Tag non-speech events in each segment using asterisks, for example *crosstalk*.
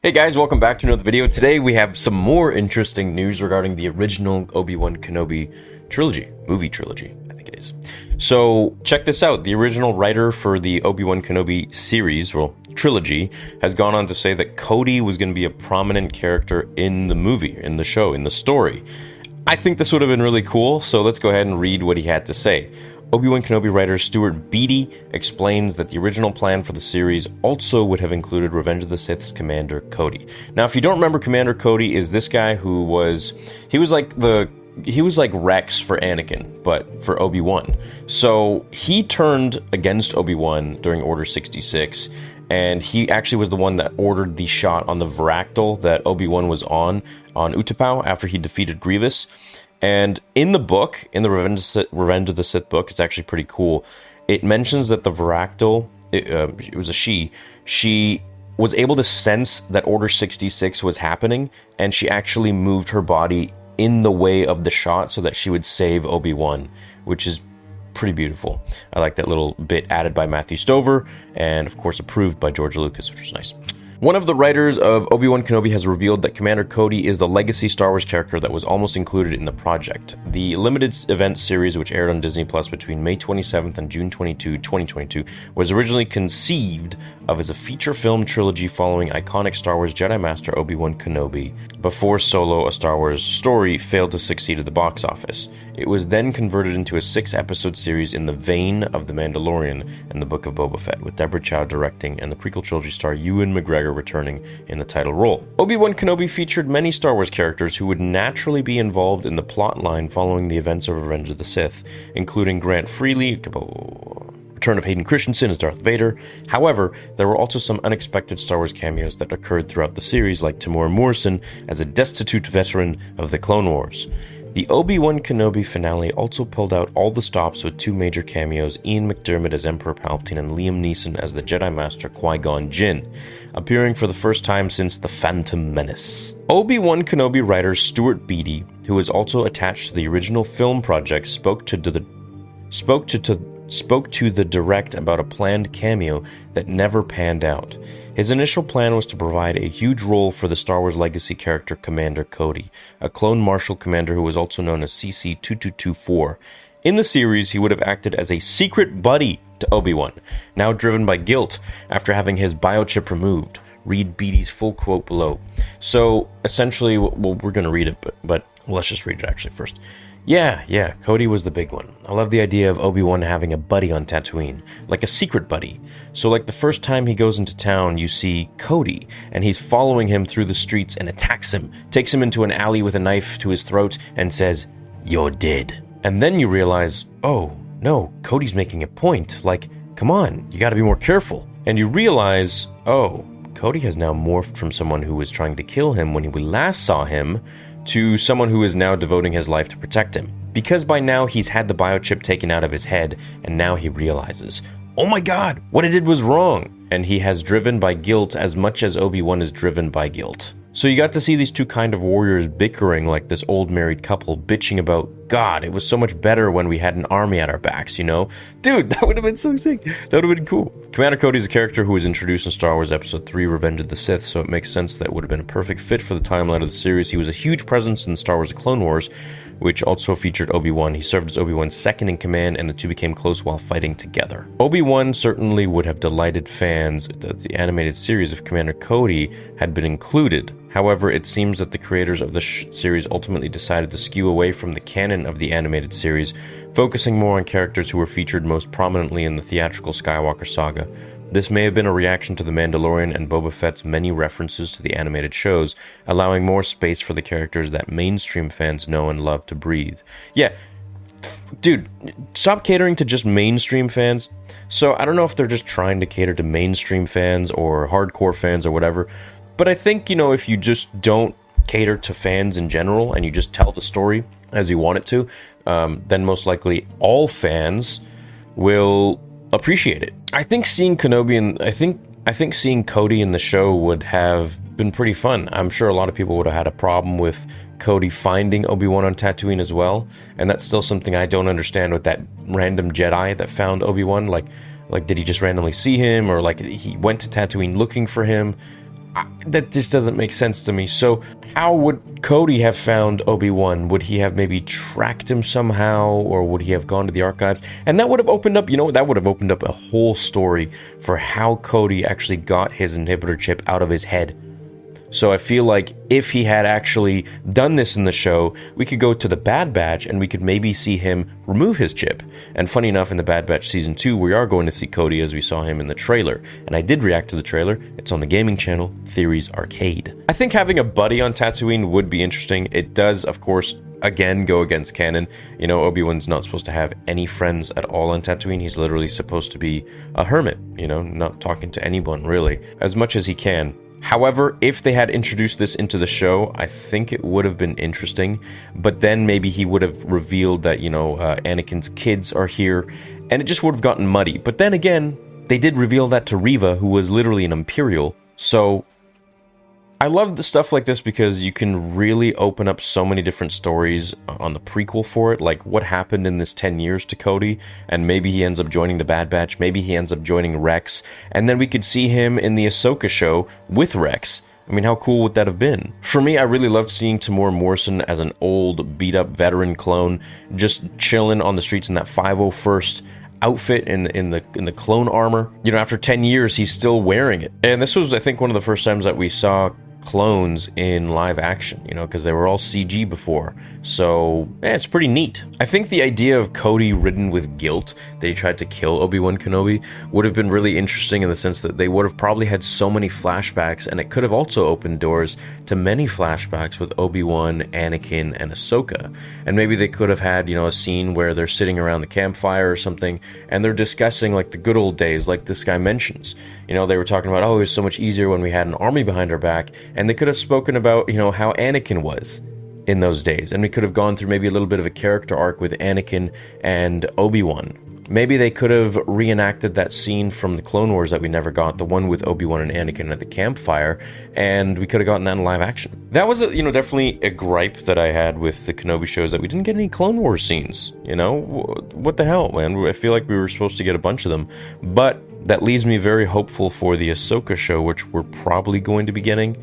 Hey guys, welcome back to another video. Today we have some more interesting news regarding the original Obi-Wan Kenobi trilogy, movie trilogy, I think it is. So check this out. The original writer for the Obi-Wan Kenobi series, well, trilogy, has gone on to say that Cody was going to be a prominent character in the movie, in the show, in the story. I think this would have been really cool, so let's go ahead and read what he had to say. Obi-Wan Kenobi writer Stuart Beattie explains that the original plan for the series also would have included Revenge of the Sith's Commander Cody. Now, if you don't remember, Commander Cody is this guy who was he was like the he was like Rex for Anakin, but for Obi Wan. So he turned against Obi Wan during Order 66, and he actually was the one that ordered the shot on the Varactyl that Obi Wan was on on Utapau after he defeated Grievous. And in the book, in the Revenge, Revenge of the Sith book, it's actually pretty cool. It mentions that the Varactyl, it, uh, it was a she, she was able to sense that Order 66 was happening, and she actually moved her body in the way of the shot so that she would save Obi Wan, which is pretty beautiful. I like that little bit added by Matthew Stover, and of course approved by George Lucas, which was nice. One of the writers of Obi Wan Kenobi has revealed that Commander Cody is the legacy Star Wars character that was almost included in the project. The limited event series, which aired on Disney Plus between May 27th and June 22, 2022, was originally conceived of as a feature film trilogy following iconic Star Wars Jedi Master Obi Wan Kenobi, before Solo, a Star Wars story, failed to succeed at the box office. It was then converted into a six episode series in the vein of The Mandalorian and the Book of Boba Fett, with Deborah Chow directing and the prequel trilogy star Ewan McGregor returning in the title role. Obi Wan Kenobi featured many Star Wars characters who would naturally be involved in the plot line following the events of Revenge of the Sith, including Grant Freely, return of Hayden Christensen as Darth Vader. However, there were also some unexpected Star Wars cameos that occurred throughout the series, like Temuera Morrison as a destitute veteran of the Clone Wars. The Obi Wan Kenobi finale also pulled out all the stops with two major cameos Ian McDiarmid as Emperor Palpatine and Liam Neeson as the Jedi Master Qui Gon Jinn, appearing for the first time since The Phantom Menace. Obi Wan Kenobi writer Stuart Beattie, who is also attached to the original film project, spoke to the spoke to, to spoke to the direct about a planned cameo that never panned out. His initial plan was to provide a huge role for the Star Wars Legacy character Commander Cody, a clone Marshal commander who was also known as CC 2224. In the series, he would have acted as a secret buddy to Obi Wan, now driven by guilt after having his biochip removed. Read Beattie's full quote below. So essentially, well, we're going to read it, but, but let's just read it actually first. Yeah, yeah, Cody was the big one. I love the idea of Obi Wan having a buddy on Tatooine, like a secret buddy. So, like the first time he goes into town, you see Cody, and he's following him through the streets and attacks him, takes him into an alley with a knife to his throat, and says, You're dead. And then you realize, oh, no, Cody's making a point. Like, come on, you gotta be more careful. And you realize, oh, Cody has now morphed from someone who was trying to kill him when we last saw him to someone who is now devoting his life to protect him. Because by now he's had the biochip taken out of his head, and now he realizes, oh my god, what I did was wrong. And he has driven by guilt as much as Obi Wan is driven by guilt. So you got to see these two kind of warriors bickering like this old married couple, bitching about God, it was so much better when we had an army at our backs, you know? Dude, that would have been so sick. That would have been cool. Commander Cody is a character who was introduced in Star Wars Episode 3 Revenge of the Sith, so it makes sense that would have been a perfect fit for the timeline of the series. He was a huge presence in Star Wars Clone Wars, which also featured Obi Wan. He served as Obi Wan's second in command, and the two became close while fighting together. Obi Wan certainly would have delighted fans that the animated series if Commander Cody had been included. However, it seems that the creators of the sh- series ultimately decided to skew away from the canon of the animated series, focusing more on characters who were featured most prominently in the theatrical Skywalker saga. This may have been a reaction to The Mandalorian and Boba Fett's many references to the animated shows, allowing more space for the characters that mainstream fans know and love to breathe. Yeah, dude, stop catering to just mainstream fans. So I don't know if they're just trying to cater to mainstream fans or hardcore fans or whatever, But I think, you know, if you just don't cater to fans in general and you just tell the story as you want it to, um, then most likely all fans will appreciate it. I think seeing Kenobi and I think I think seeing Cody in the show would have been pretty fun. I'm sure a lot of people would have had a problem with Cody finding Obi Wan on Tatooine as well, and that's still something I don't understand with that random Jedi that found Obi Wan. Like, like did he just randomly see him, or like he went to Tatooine looking for him? That just doesn't make sense to me. So, how would Cody have found Obi Wan? Would he have maybe tracked him somehow, or would he have gone to the archives? And that would have opened up, you know, that would have opened up a whole story for how Cody actually got his inhibitor chip out of his head so I feel like if he had actually done this in the show, we could go to the Bad Batch and we could maybe see him remove his chip. And funny enough, in the Bad Batch season 2, we are going to see Cody as we saw him in the trailer. And I did react to the trailer. It's on the gaming channel, Theories Arcade. I think having a buddy on Tatooine would be interesting. It does, of course, again go against canon. You know, Obi Wan's not supposed to have any friends at all on Tatooine. He's literally supposed to be a hermit, you know, not talking to anyone really, as much as he can. However, if they had introduced this into the show, I think it would have been interesting. But then maybe he would have revealed that, you know, uh, Anakin's kids are here, and it just would have gotten muddy. But then again, they did reveal that to Reva, who was literally an Imperial. So I love the stuff like this because you can really open up so many different stories on the prequel for it, like what happened in this 10 years to Cody, and maybe he ends up joining the Bad Batch, maybe he ends up joining Rex, and then we could see him in the Ahsoka show with Rex. I mean, how cool would that have been? For me, I really loved seeing Temuera Morrison as an old, beat up veteran clone, just chilling on the streets in that 501st outfit in in the in the clone armor. You know, after 10 years, he's still wearing it. And this was, I think, one of the first times that we saw clones in live action, you know, because they were all CG before. So, yeah, it's pretty neat. I think the idea of Cody ridden with guilt that he tried to kill Obi Wan Kenobi would have been really interesting in the sense that they would have probably had so many flashbacks, and it could have also opened doors to many flashbacks with Obi Wan, Anakin, and Ahsoka. And maybe they could have had, you know, a scene where they're sitting around the campfire or something, and they're discussing like the good old days, like this guy mentions. You know, they were talking about, oh, it was so much easier when we had an army behind our back, and they could have spoken about, you know, how Anakin was in those days. And we could have gone through maybe a little bit of a character arc with Anakin and Obi Wan. Maybe they could have reenacted that scene from the Clone Wars that we never got, the one with Obi Wan and Anakin at the campfire, and we could have gotten that in live action. That was, a, you know, definitely a gripe that I had with the Kenobi shows that we didn't get any Clone Wars scenes. You know, what the hell, man? I feel like we were supposed to get a bunch of them, but that leaves me very hopeful for the Ahsoka show, which we're probably going to be getting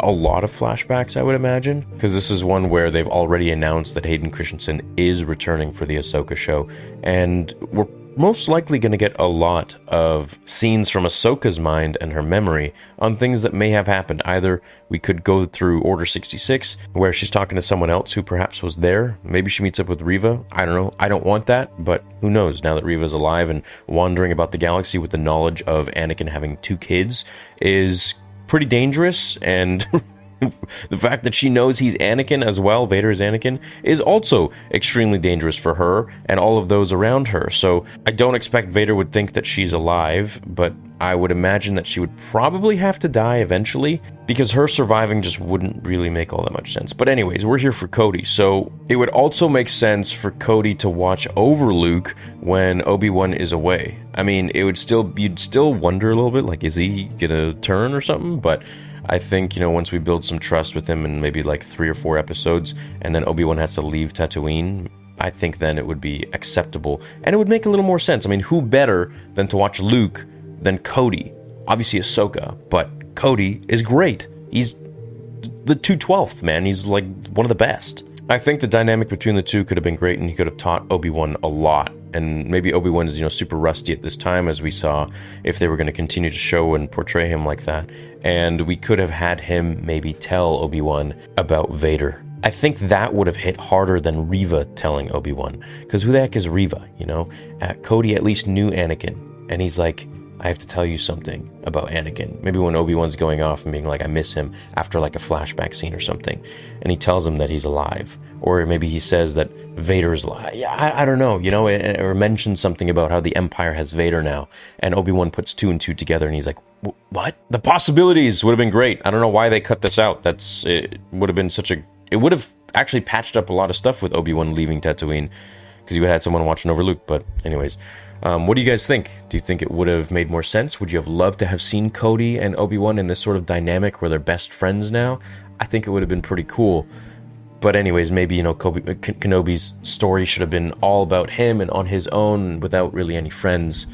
a lot of flashbacks, I would imagine, because this is one where they've already announced that Hayden Christensen is returning for the Ahsoka show, and we're most likely going to get a lot of scenes from Ahsoka's mind and her memory on things that may have happened. Either we could go through Order 66, where she's talking to someone else who perhaps was there. Maybe she meets up with Reva. I don't know. I don't want that, but who knows now that Reva's alive and wandering about the galaxy with the knowledge of Anakin having two kids is pretty dangerous and *laughs* the fact that she knows he's Anakin as well, Vader is Anakin, is also extremely dangerous for her and all of those around her. So I don't expect Vader would think that she's alive, but I would imagine that she would probably have to die eventually because her surviving just wouldn't really make all that much sense. But, anyways, we're here for Cody, so it would also make sense for Cody to watch over Luke when Obi Wan is away. I mean, it would still, you'd still wonder a little bit like, is he gonna turn or something? But I think, you know, once we build some trust with him in maybe like three or four episodes, and then Obi Wan has to leave Tatooine, I think then it would be acceptable. And it would make a little more sense. I mean, who better than to watch Luke than Cody? Obviously, Ahsoka, but Cody is great. He's the 212th, man. He's like one of the best. I think the dynamic between the two could have been great, and he could have taught Obi Wan a lot. And maybe Obi Wan is you know super rusty at this time, as we saw, if they were going to continue to show and portray him like that. And we could have had him maybe tell Obi Wan about Vader. I think that would have hit harder than Reva telling Obi Wan, because who the heck is Reva? You know, uh, Cody at least knew Anakin, and he's like, I have to tell you something about Anakin. Maybe when Obi Wan's going off and being like, I miss him after like a flashback scene or something. And he tells him that he's alive. Or maybe he says that Vader's alive. Yeah, I, I don't know, you know, eh, eh, or mentions something about how the Empire has Vader now. And Obi Wan puts two and two together and he's like, what? The possibilities would have been great. I don't know why they cut this out. That's, it would have been such a, it would have actually patched up a lot of stuff with Obi Wan leaving Tatooine because you had someone watching over Luke. But, anyways, um, what do you guys think? Do you think it would have made more sense? Would you have loved to have seen Cody and Obi Wan in this sort of dynamic where they're best friends now? I think it would have been pretty cool. But anyways, maybe you know Kobe, Kenobi's story should have been all about him and on his own without really any friends.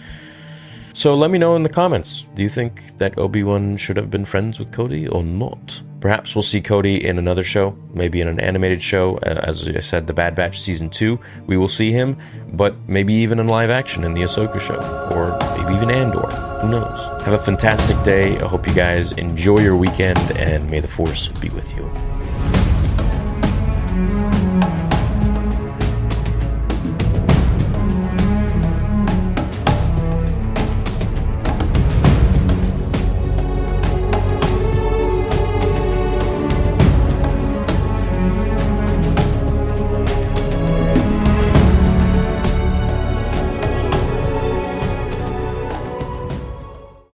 So let me know in the comments. Do you think that Obi Wan should have been friends with Cody or not? Perhaps we'll see Cody in another show, maybe in an animated show. Uh, as I said, The Bad Batch Season 2, we will see him, but maybe even in live action in the Ahsoka show, or maybe even Andor. Who knows? Have a fantastic day. I hope you guys enjoy your weekend, and may the Force be with you.